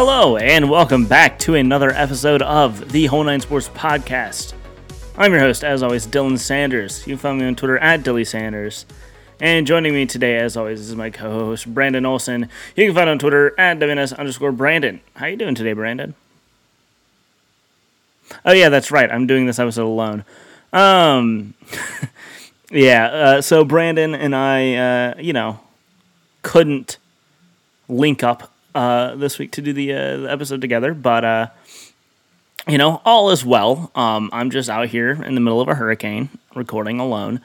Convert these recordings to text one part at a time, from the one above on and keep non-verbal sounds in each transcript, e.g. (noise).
Hello, and welcome back to another episode of the Whole Nine Sports Podcast. I'm your host, as always, Dylan Sanders. You can find me on Twitter at Dilly Sanders. And joining me today, as always, is my co-host Brandon Olson. You can find on Twitter at WNS underscore Brandon. How you doing today, Brandon? Oh yeah, that's right. I'm doing this episode alone. Um, (laughs) yeah. Uh, so Brandon and I, uh, you know, couldn't link up uh, this week to do the, uh, the episode together, but uh, you know, all is well. Um, I'm just out here in the middle of a hurricane, recording alone.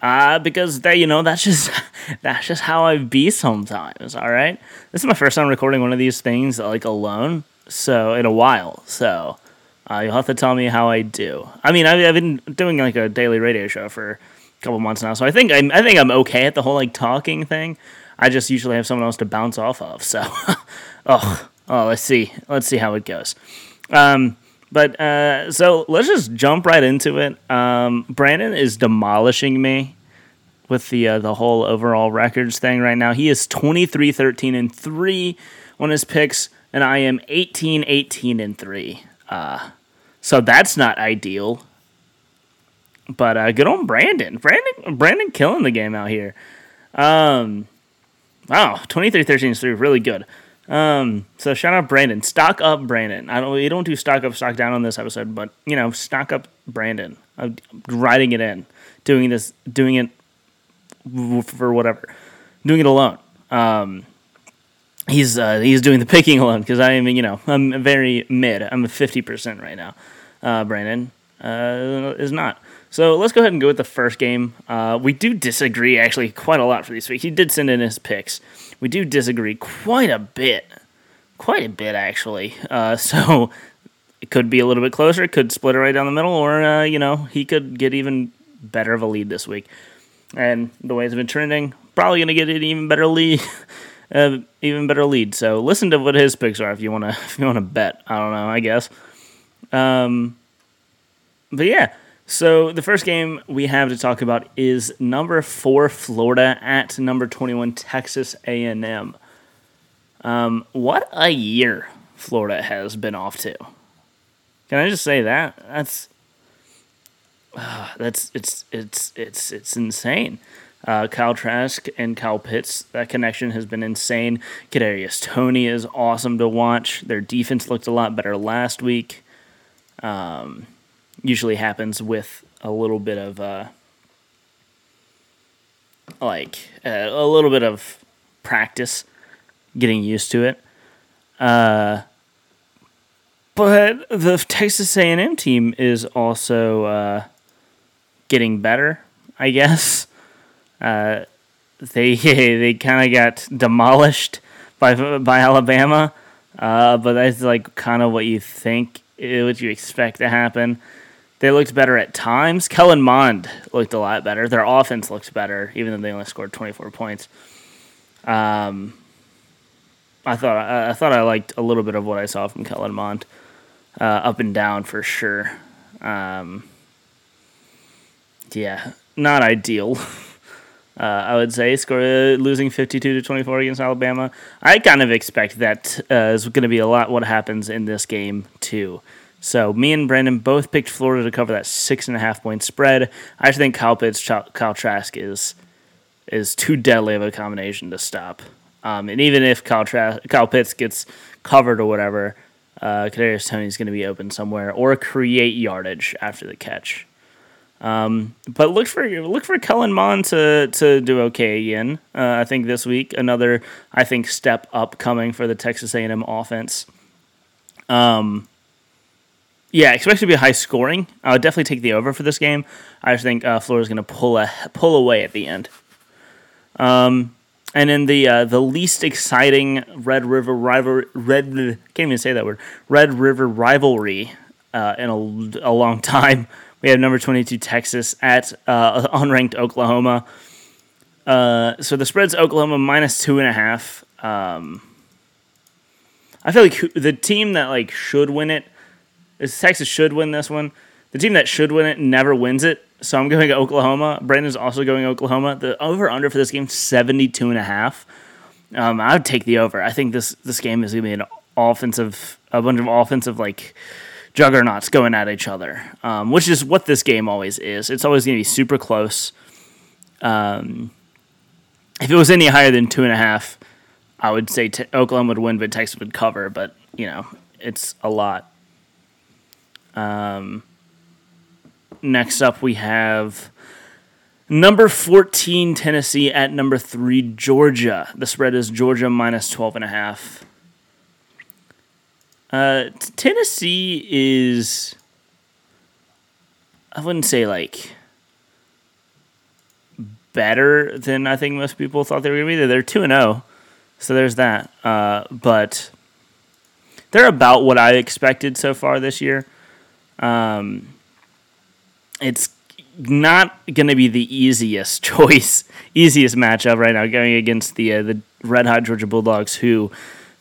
Uh, because that you know that's just (laughs) that's just how I be sometimes. All right, this is my first time recording one of these things like alone, so in a while. So uh, you'll have to tell me how I do. I mean, I've, I've been doing like a daily radio show for a couple months now, so I think I'm I think I'm okay at the whole like talking thing. I just usually have someone else to bounce off of. So, (laughs) oh, oh, let's see, let's see how it goes. Um, but uh, so let's just jump right into it. Um, Brandon is demolishing me with the uh, the whole overall records thing right now. He is 23 13 and 3 on his picks, and I am 18 18 and 3. Uh, so that's not ideal. But uh, good on Brandon. Brandon Brandon killing the game out here. Um, wow, 23 13 is 3. Really good. Um, so shout out Brandon. Stock up Brandon. I don't we don't do stock up, stock down on this episode, but you know, stock up Brandon. I'm writing it in, doing this, doing it for whatever, doing it alone. Um, he's uh, he's doing the picking alone because I am you know I'm very mid. I'm a fifty percent right now. Uh, Brandon uh, is not. So let's go ahead and go with the first game. Uh, we do disagree actually quite a lot for this week. He did send in his picks. We do disagree quite a bit, quite a bit actually. Uh, (laughs) so it could be a little bit closer. It could split it right down the middle, or uh, you know he could get even better of a lead this week. And the way it's been trending, probably gonna get an even better lead. (laughs) Uh, even better lead. So listen to what his picks are if you wanna (laughs) if you wanna bet. I don't know. I guess. Um, but yeah. So the first game we have to talk about is number four Florida at number twenty one Texas A and M. Um, what a year Florida has been off to. Can I just say that? That's uh, that's it's it's it's it's insane. Uh, Kyle Trask and Kyle Pitts, that connection has been insane. Kadarius Toney is awesome to watch. Their defense looked a lot better last week. Um, usually happens with a little bit of uh, like uh, a little bit of practice, getting used to it. Uh, but the Texas A&M team is also uh, getting better, I guess. Uh, they (laughs) they kind of got demolished by by Alabama, uh, but that's like kind of what you think, what you expect to happen. They looked better at times. Kellen Mond looked a lot better. Their offense looked better, even though they only scored 24 points. Um, I thought I, I thought I liked a little bit of what I saw from Kellen Mond, uh, up and down for sure. Um, yeah, not ideal. (laughs) Uh, I would say score uh, losing 52 to 24 against Alabama. I kind of expect that uh, is going to be a lot what happens in this game too. So me and Brandon both picked Florida to cover that six and a half point spread. I actually think Kyle Pitts, Kyle Trask is is too deadly of a combination to stop. Um, and even if Kyle, Tra- Kyle Pitts gets covered or whatever, uh, Kadarius is going to be open somewhere or create yardage after the catch. Um, but look for look for Kellen Mond to to do okay again. Uh, I think this week another I think step up coming for the Texas A&M offense. Um, yeah, to be a high scoring. I would definitely take the over for this game. I just think uh, Florida's going to pull a pull away at the end. Um, and in the uh, the least exciting Red River rivalry, Red can't even say that word, Red River rivalry uh, in a, a long (laughs) time. We have number twenty two Texas at uh, unranked Oklahoma. Uh, so the spread's Oklahoma minus two and a half. Um, I feel like the team that like should win it Texas should win this one. The team that should win it never wins it. So I'm going to Oklahoma. Brandon's also going Oklahoma. The over under for this game 72 and a half. Um, I would take the over. I think this this game is going to be an offensive, a bunch of offensive like juggernauts going at each other, um, which is what this game always is. It's always going to be super close. Um, if it was any higher than two and a half, I would say t- Oklahoma would win, but Texas would cover. But you know, it's a lot. Um, next up, we have number 14 Tennessee at number 3 Georgia. The spread is Georgia minus 12 and a half. Uh, t- Tennessee is I wouldn't say like better than I think most people thought they were going to be. They're 2 and 0. So there's that. Uh, but they're about what I expected so far this year. Um, it's not going to be the easiest (laughs) choice, easiest matchup right now, going against the uh, the Red Hot Georgia Bulldogs, who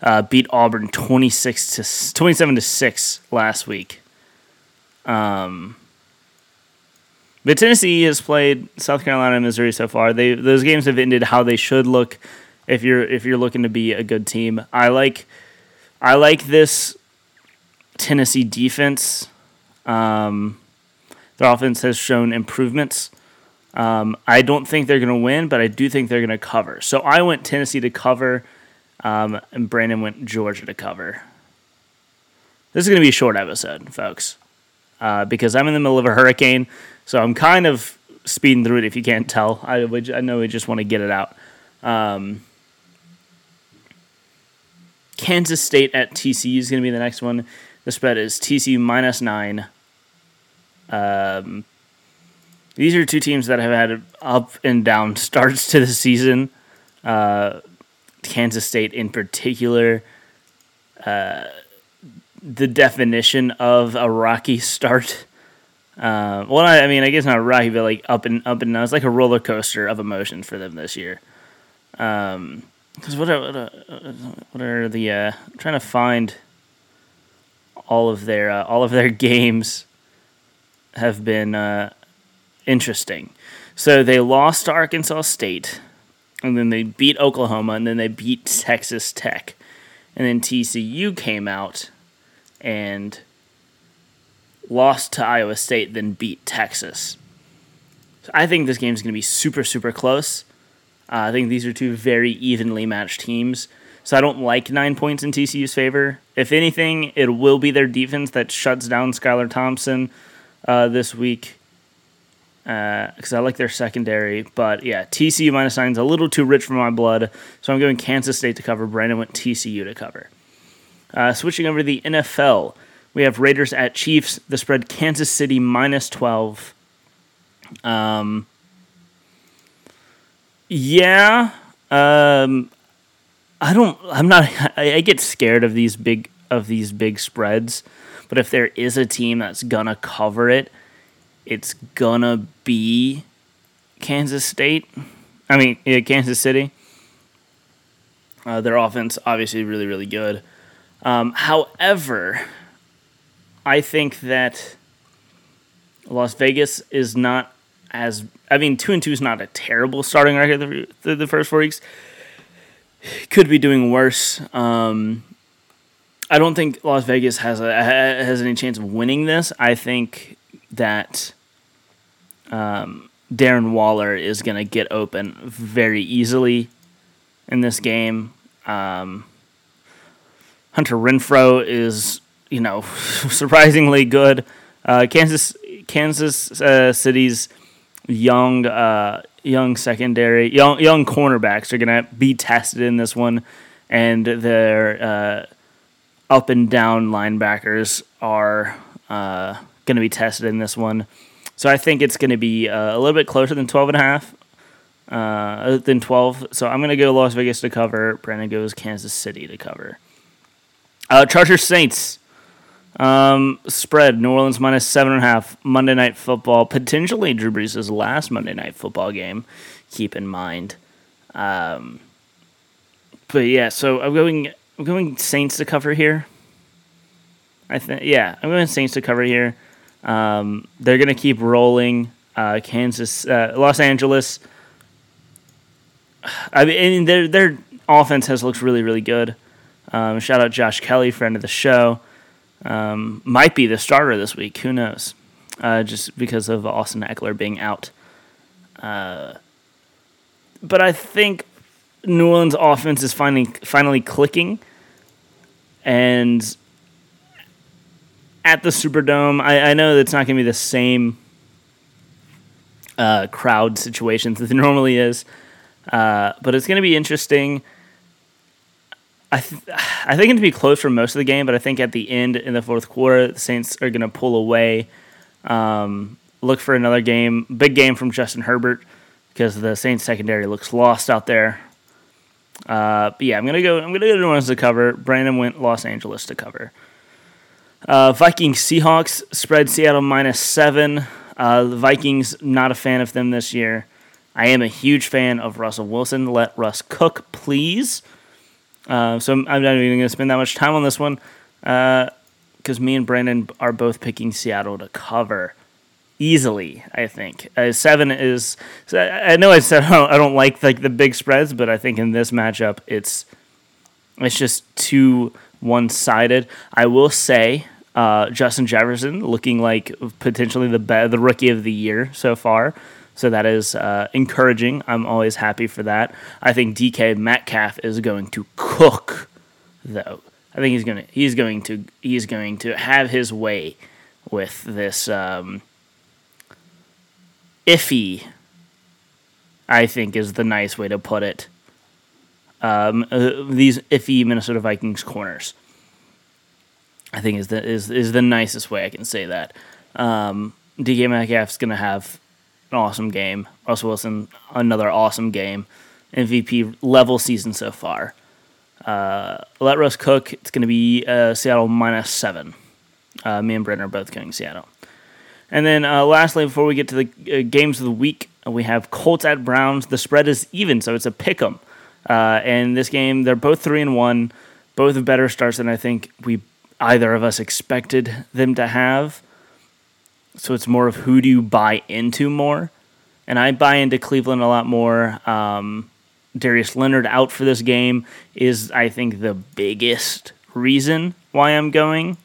uh, beat Auburn twenty six to twenty seven to six last week. Um, but Tennessee has played South Carolina and Missouri so far. They those games have ended how they should look. If you're if you're looking to be a good team, I like I like this Tennessee defense. Um, their offense has shown improvements. Um, I don't think they're going to win, but I do think they're going to cover. So I went Tennessee to cover, um, and Brandon went Georgia to cover. This is going to be a short episode, folks, uh, because I'm in the middle of a hurricane, so I'm kind of speeding through it. If you can't tell, I I know we just want to get it out. Um, Kansas State at TCU is going to be the next one. The spread is TCU minus nine. Um, these are two teams that have had up and down (laughs) starts to the season. Uh, Kansas State, in particular, uh, the definition of a rocky (laughs) start. Uh, well, I, I, mean, I guess not rocky, but like up and up and down. It's like a roller coaster of emotion for them this year. Um, because what are, what are, what are the uh, I'm trying to find all of their uh, all of their (laughs) games have been uh, interesting. So they lost to Arkansas State, and then they beat Oklahoma, and then they beat Texas Tech, and then TCU came out and lost to Iowa State, then beat Texas. So I think this game is going to be super super close. Uh, I think these are two very evenly matched teams. So I don't like nine points in TCU's favor. If anything, it will be their defense that shuts down Skylar Thompson uh, this week because uh, I like their secondary. But yeah, TCU minus nine is a little too rich for my blood, so I'm going Kansas State to cover. Brandon went TCU to cover. Uh, switching over to the NFL, we have Raiders at Chiefs. The spread Kansas City minus twelve. Um, yeah, um, I don't. I'm not. (laughs) I, I get scared of these big of these big spreads. But if there is a team that's gonna cover it, it's gonna be Kansas State. I mean, yeah, Kansas City. Uh, their offense obviously really really good. Um, however, I think that Las Vegas is not as I mean two and two is not a terrible starting record the, the first four weeks. Could be doing worse. Um, I don't think Las Vegas has a has any chance of winning this. I think that um, Darren Waller is going to get open very easily in this game. Um, Hunter Renfrow is, you know, (laughs) surprisingly good. Uh, Kansas Kansas uh, City's young uh, young secondary young young cornerbacks are going to be tested in this one, and their uh, up and down linebackers are uh, going to be tested in this one. So I think it's going to be uh, a little bit closer than 12 and a half, uh, than 12. So I'm going to go Las Vegas to cover. Brandon goes Kansas City to cover. Uh, Chargers Saints. Um, spread New Orleans minus seven and a half. Monday Night Football, potentially Drew Brees' last Monday Night Football game. Keep in mind. Um, but yeah, so I'm going I'm going Saints to cover here. I think yeah, I'm going Saints to cover here. Um, they're gonna keep rolling. Uh, Kansas, uh, Los Angeles. I mean, their their offense has looked really really good. Um, shout out Josh Kelley, friend of the show. Um, might be the starter this week. Who knows? Uh, just because of Austin Ekeler being out. Uh, but I think New Orleans offense is finally finally clicking, and at the Superdome, I, I know it's not going to be the same uh, crowd situations (laughs) as it normally is, uh, but it's going to be interesting. I th- I think it'll be close for most of the game, but I think at the end in the fourth quarter, the Saints are going to pull away. Um, look for another game, big game from Justin Herbert, because the Saints secondary looks lost out there. Uh, but yeah, I'm gonna go. I'm gonna go to New Orleans to cover. Brandon went Los Angeles to cover. Uh, Vikings Seahawks spread Seattle minus seven. Uh, the Vikings not a fan of them this year. I am a huge fan of Russell Wilson. Let Russ cook, please. Uh, so I'm, I'm, not even to spend that much time on this one because uh, me and Brandon are both picking Seattle to cover easily. I think uh, seven is. I know I said (laughs) I don't, I don't like like the big spreads, but I think in this matchup it's it's just too one sided. I will say. Uh, Justin Jefferson looking like potentially the be- the rookie of the year so far. So that is uh, encouraging. I'm always happy for that. I think DK Metcalf is going to cook, though. I think he's gonna he's going to he's going to have his way with this um, iffy. I think is the nice way to put it. Um, uh, these iffy Minnesota Vikings corners. I think is the is is the nicest way I can say that. Um, DK Metcalf's gonna have an awesome game. Russell Wilson, another awesome game. MVP level season so far. Uh, let Russ cook. It's going to be uh, Seattle minus seven. Uh, me and Brent are both going Seattle. And then uh, lastly, before we get to the uh, games of the week, we have Colts at Browns. The spread is even, so it's a pick 'em. Uh, and this game, they're both three and one, both have better starts than I think we either of us expected them to have. So it's more of who do you buy into more, and I buy into Cleveland a lot more. Um, Darius Leonard out for this game is, I think, the biggest reason why I'm going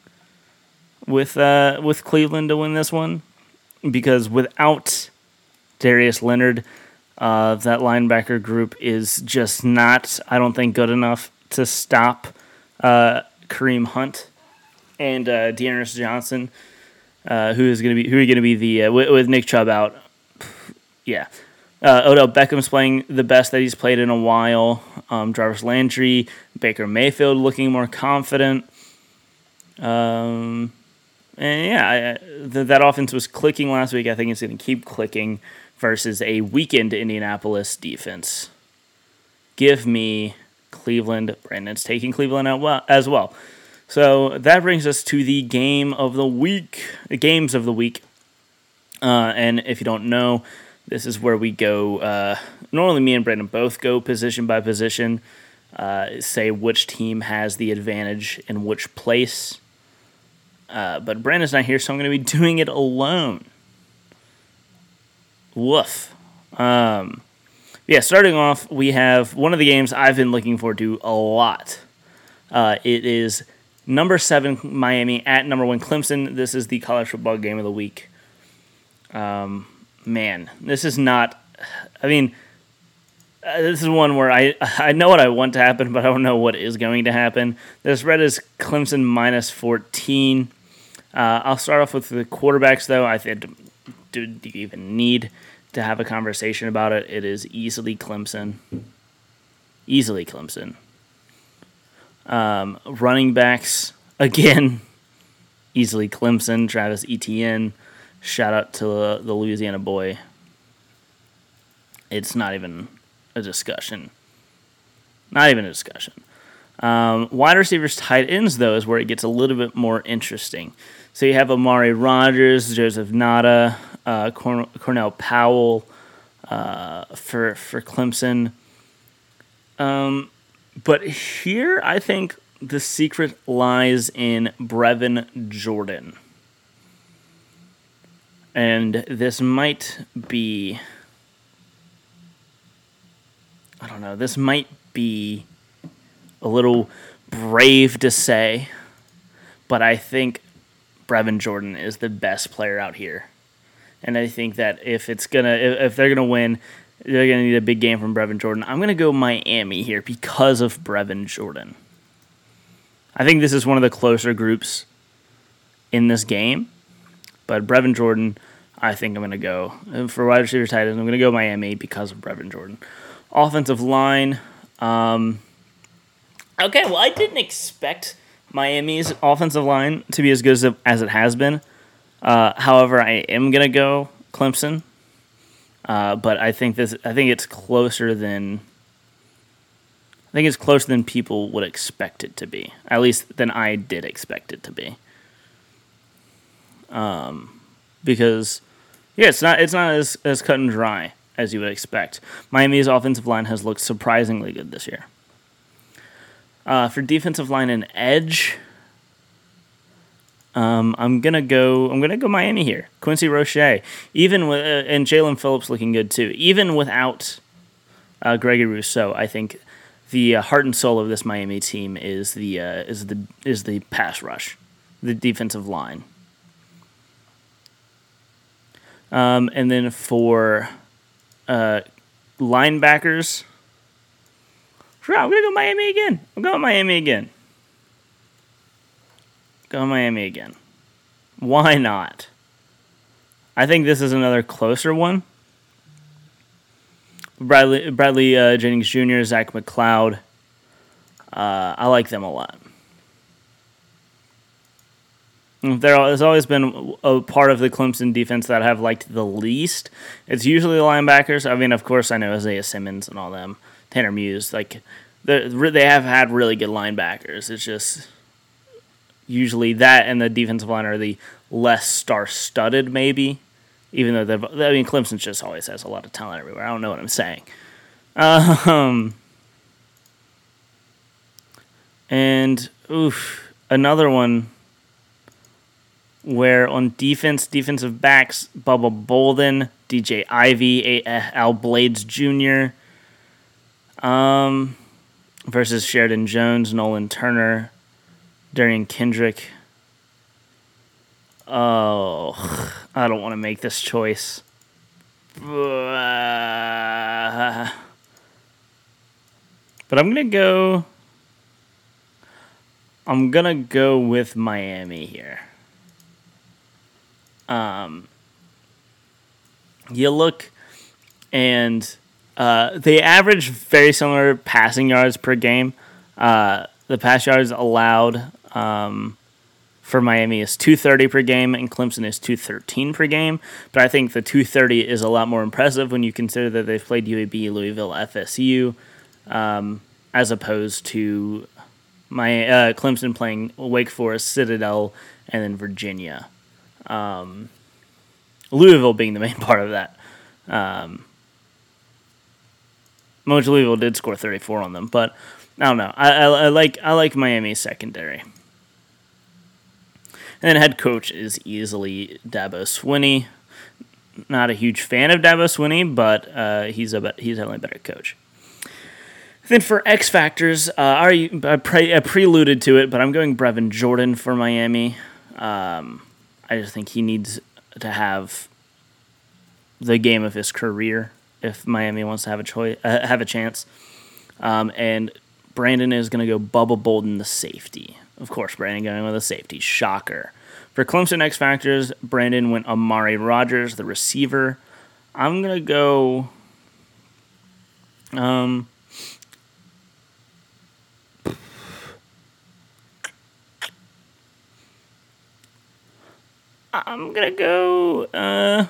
with uh, with Cleveland to win this one, because without Darius Leonard, uh, that linebacker group is just not, I don't think, good enough to stop uh, Kareem Hunt and uh, D'Ernest Johnson uh, who is going to be who are going to be the uh, with, with, Nick Chubb out. Yeah, uh, Odell Beckham's playing the best that he's played in a while. Um, Jarvis Landry, Baker Mayfield looking more confident. Um, and yeah, I, the, that offense was clicking last week. I think it's going to keep clicking versus a weakened Indianapolis defense. Give me Cleveland. Brandon's taking Cleveland out well, as well. So that brings us to the game of the week, games of the week. Uh, and if you don't know, this is where we go. Uh, normally, me and Brandon both go position by position, uh, say which team has the advantage in which place. Uh, but Brandon's not here, so I'm going to be (laughs) doing it alone. Woof. Um, yeah, starting off, we have one of the games I've been looking forward to a lot. Uh, it is Number seven, Miami at number one, Clemson. This is the college football game of the week. Um, man, this is not. I mean, uh, this is one where I (laughs) I know what I want to happen, but I don't know what is going to happen. The spread is Clemson minus fourteen. Uh, I'll start off with the quarterbacks, though. I think do, you even need to have a conversation about it? It is easily Clemson. Easily Clemson. Um, running backs, (laughs) again, easily Clemson, Travis Etienne. Shout out to the, the Louisiana boy. It's not even a discussion. Not even a discussion. Um, wide receivers, tight ends, though, is where it gets a little bit more interesting. So you have Amari Rodgers, Joseph Ngata, uh, Cornell Powell uh, for for Clemson. Um, but here, I think the secret lies in Brevin Jordan. And this might be. I don't know. This might be a little brave to say, but I think Brevin Jordan is the best player out here. And I think that if it's gonna if they're gonna win, they're gonna need a big game from Brevin Jordan. I'm gonna go Miami here because of Brevin Jordan. I think this is one of the closer groups in this game, but Brevin Jordan, I think I'm gonna go for wide receiver tight end. I'm gonna go Miami because of Brevin Jordan. Offensive line. Um, okay, well I didn't expect Miami's offensive line to be as good as it, as it has been. Uh, however, I am gonna go Clemson, uh, but I think this. I think it's closer than. I think it's closer than people would expect it to be. At least than I did expect it to be. Um, because yeah, it's not it's not as as cut and dry as you would expect. Miami's offensive line has looked surprisingly good this year. Uh, for defensive line and edge, um, I'm gonna go. I'm gonna go Miami here. Quincy Roche, even with uh, and Jaelan Phillips looking good too. Even without uh, Gregory Rousseau, I think the uh, heart and soul of this Miami team is the uh, is the is the pass rush, the defensive line. Um, and then for uh, linebackers, I'm gonna go Miami again. I'm going Miami again. Go Miami again. Why not? I think this is another closer one. Bradley Bradley uh, Jennings Jr., Zach McCloud. Uh, I like them a lot. There has always been a part of the Clemson defense that I have liked the least. It's usually the linebackers. I mean, of course, I know Isaiah Simmons and all them, Tanner Muse. Like they have had really good linebackers. It's just usually that and the defensive line are the less star-studded, maybe. Even though they've, I mean, Clemson just always has a lot of talent everywhere. I don't know what I'm saying. Um, and oof, another one where on defense, defensive backs, Bubba Bolden, DJ Ivey, Al Blades Jr. Um, versus Sheridan Jones, Nolan Turner, Derion Kendrick. Oh, I don't want to make this choice. But I'm to go. I'm to go with Miami here. Um, you look and uh, they average very similar passing yards per game. Uh, the pass yards allowed um, for Miami is 230 per game, and Clemson is 213 per game. But I think the 230 is a lot more impressive when you consider that they've played UAB, Louisville, FSU, um, as opposed to my uh, Clemson playing Wake Forest, Citadel, and then Virginia. Um, Louisville being the main (laughs) part of that. Um, Mojo Louisville did score 34 on them, but I don't know. I, I, I like I like Miami's secondary. And then head coach is easily Dabo Swinney. Not a huge fan of Dabo Swinney, but uh, he's a he's definitely a better coach. Then for X factors, uh, I, I, pre- I preluded to it, but I'm going Brevin Jordan for Miami. Um, I just think he needs to have the game of his career if Miami wants to have a choice, uh, have a chance. Um, and Brandon is going to go Bubba Bolden, the safety. Of course, Brandon going with a safety. Shocker. For Clemson X Factors, Brandon went Amari Rodgers, the receiver. I'm going to go. Um, I'm gonna go. Uh,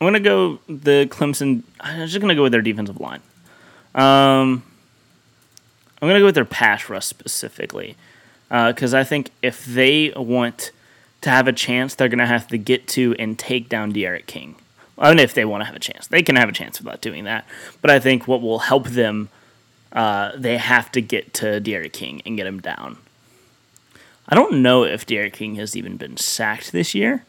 I'm gonna go the Clemson. I'm just gonna go with their defensive line. Um, I'm gonna go with their pass rush specifically because uh, I think if they want to have a chance, they're gonna have to get to and take down D'Eriq King. I mean, if they want to have a chance, they can have a chance without doing that. But I think what will help them, uh, they have to get to D'Eriq King and get him down. I don't know if D'Eriq King has even been sacked this year.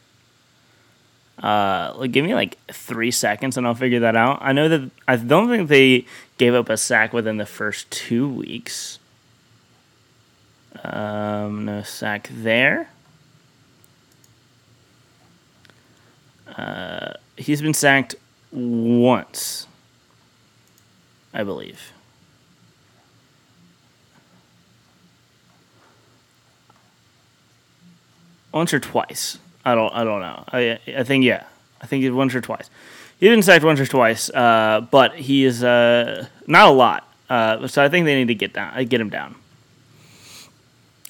Uh, like, give me like three seconds and I'll figure that out. I know that I don't think they gave up a sack within the first two weeks. Um, no sack there. Uh, he's been sacked once, I believe. Once or twice. I don't. I don't know. I. I think yeah. I think it's once or twice. He didn't sack once or twice, uh, but he is uh, not a lot. Uh, so I think they need to get down, get him down.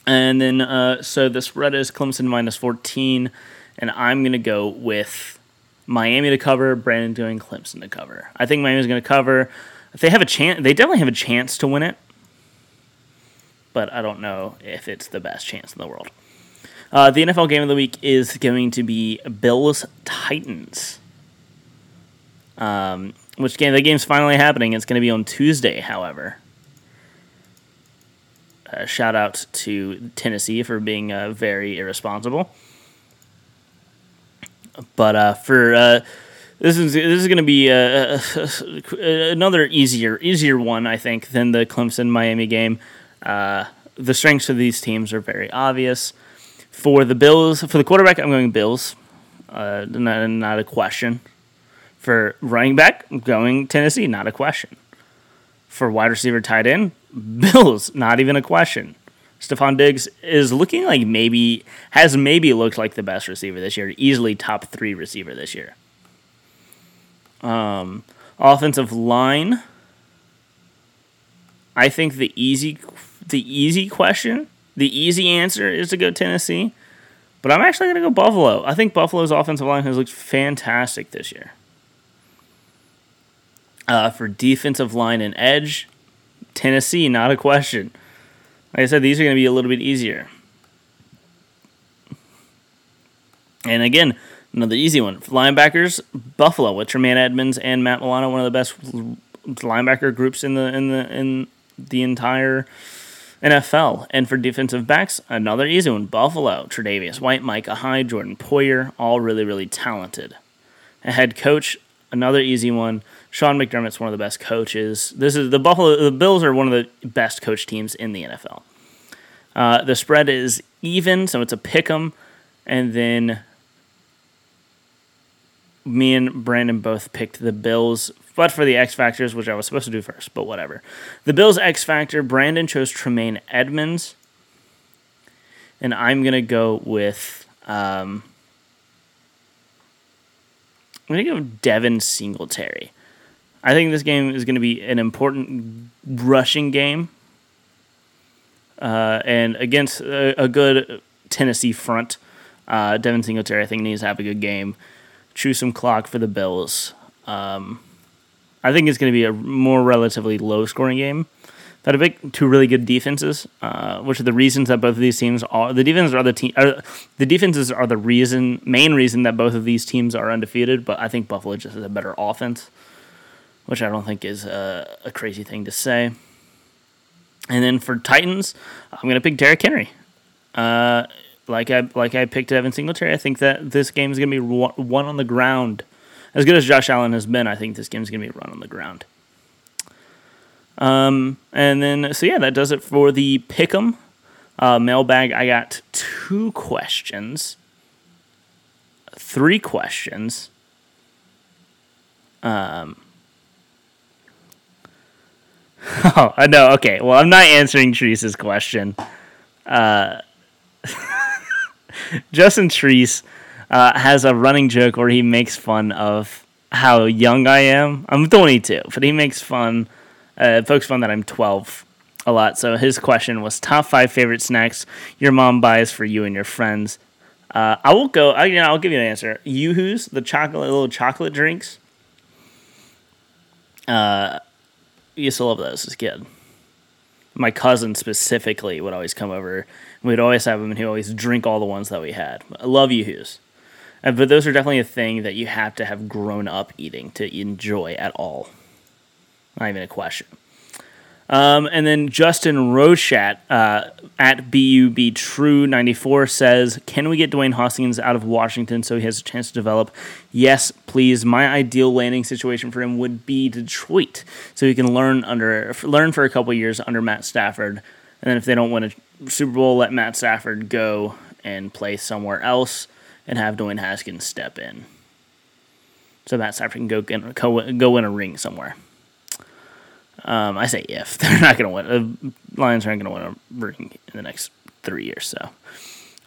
And then, uh, so the spread is Clemson minus 14, and I'm to go with Miami to cover, Brandon doing Clemson to cover. I think Miami's to cover. If they have a chance, they definitely have a chance to win it, but I don't know if it's the best chance in the world. Uh, the NFL game of the week is going to be Bills Titans. Um, which game? The game's finally happening. It's going to be on Tuesday, however. Uh, shout out to Tennessee for being uh, very irresponsible. But uh, for uh, this is this is going to be uh, (laughs) another easier easier one, I think, than the Clemson Miami game. Uh, the strengths of these teams are very obvious. For the Bills, for the quarterback, I'm going Bills. not, not a question. For running back, I'm going Tennessee, not a question. For wide receiver, tight end, (laughs) Bills, not even a question. Stefon Diggs is looking like maybe has maybe looked like the best receiver this year, easily top three receiver this year. Um, offensive line. I think the easy, the easy question, the easy answer is to go Tennessee, but I'm actually going to go Buffalo. I think Buffalo's offensive line has looked fantastic this year. Uh, for defensive line and edge, Tennessee, not a question. Like I said, these are going to be a little bit easier. And again, another easy one. Linebackers, Buffalo with Tremaine Edmunds and Matt Milano, one of the best linebacker groups in the in the in the entire NFL. And for defensive backs, another easy one. Buffalo, Tre'Davious White, Micah Hyde, Jordan Poyer, all really, really talented. A head coach, another easy one. Sean McDermott's one of the best coaches. This is the Buffalo. The Bills are one of the best coach teams in the NFL. Uh, the spread is even, so it's a pick 'em, and then me and Brandon both picked the Bills, but for the X factors, which I was supposed to do first, but whatever. The Bills X factor. Brandon chose Tremaine Edmunds. and I'm gonna go with. Um, I'm gonna go Devin Singletary. I think this game is going to be an important rushing game. Uh, and against a, a, good Tennessee front, uh, Devin Singletary, I think, needs to have a good game. Chew some clock for the Bills. Um, I think it's going to be a more relatively low scoring game. That a big two really good defenses, uh, which are the reasons that both of these teams are the defenses are the team are, the defenses are the reason main reason that both of these teams are undefeated. But I think Buffalo just has a better offense which I don't think is a, a crazy thing to say. And then for Titans, I'm going to pick Derrick Henry. Uh, like I like I picked Devin Singletary. I think that this game is going to be one on the ground. As good as Josh Allen has been, I think this game is going to be run on the ground. Um, and then so yeah, that does it for the pick'em uh, mailbag. I got two questions, three questions. Um, (laughs) Oh, I know. Okay. Well, I'm not answering Teresa's question. Uh, (laughs) (laughs) Justin Treese uh, has a running joke where he makes fun of how young I am. I'm 22, but he makes fun, uh, pokes fun that I'm 12 a lot. So his question was top five favorite snacks your mom buys for you and your friends. Uh, I will go. I, you know, I'll give you an answer. Yoo-Hoo's, the chocolate little chocolate drinks. Uh, used to love those as a kid. My cousin specifically would always come over. We'd always have them, and he'd always drink all the ones that we had. I love Yoo-Hoos. Uh, but those are definitely a thing that you have to have grown up eating to enjoy at all. Not even a question. Um, and then Justin Rochat uh, at BUB True 94 says, Can we get Dwayne Haskins out of Washington so he has a chance to develop? Yes, please. My ideal landing situation for him would be Detroit so he can learn under learn for a couple years under Matt Stafford And then if they don't win a Super Bowl, let Matt Stafford go and play somewhere else and have Dwayne Haskins step in. So Matt Stafford can go get, go win a ring somewhere. Um, I say if (laughs) they're not going to win, the Lions aren't going to win a ring in the next three years. So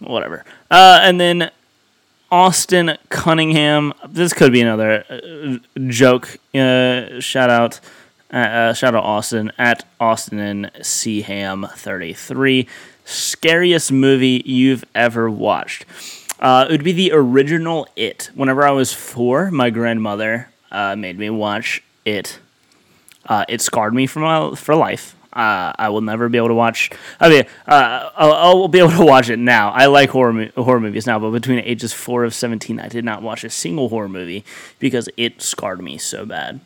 whatever. Uh, and then Austin Cunningham. This could be another uh, joke. Uh, shout out, uh, uh shout out Austin at Austin and Seaham thirty three. Scariest movie you've ever watched. Uh, it would be the original It. Whenever I was four, my grandmother uh, made me watch It. it scarred me for my, for life. Uh, I will never be able to watch. I mean, uh, I'll, I'll, be able to watch it now. I like horror horror movies now, but between ages four of seventeen, I did not watch a single horror movie because it scarred me so bad.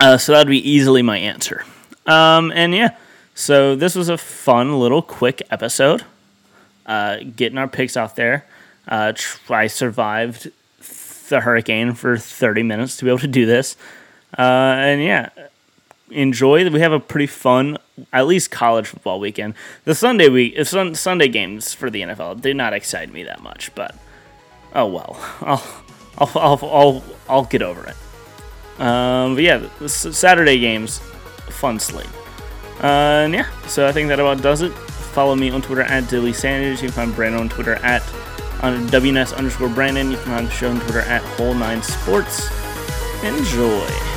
Uh, so that would be easily my answer. Um, and yeah, so this was a fun little quick episode. Uh, getting our picks out there. Uh, I survived the hurricane for thirty minutes to be able to do this. Uh, and yeah, enjoy. We have a pretty fun, at least college football weekend. The Sunday week, sun, Sunday games for the NFL did not excite me that much, but oh well. (laughs) I'll I'll I'll I'll, I'll get over it. Um, but yeah, Saturday games, fun slate. Uh, and yeah, so I think that about does it. Follow me on Twitter at Dilly Sanders. You can find Brandon on Twitter at on WNS underscore Brandon. You can find the show on Twitter at Whole Nine Sports. Enjoy.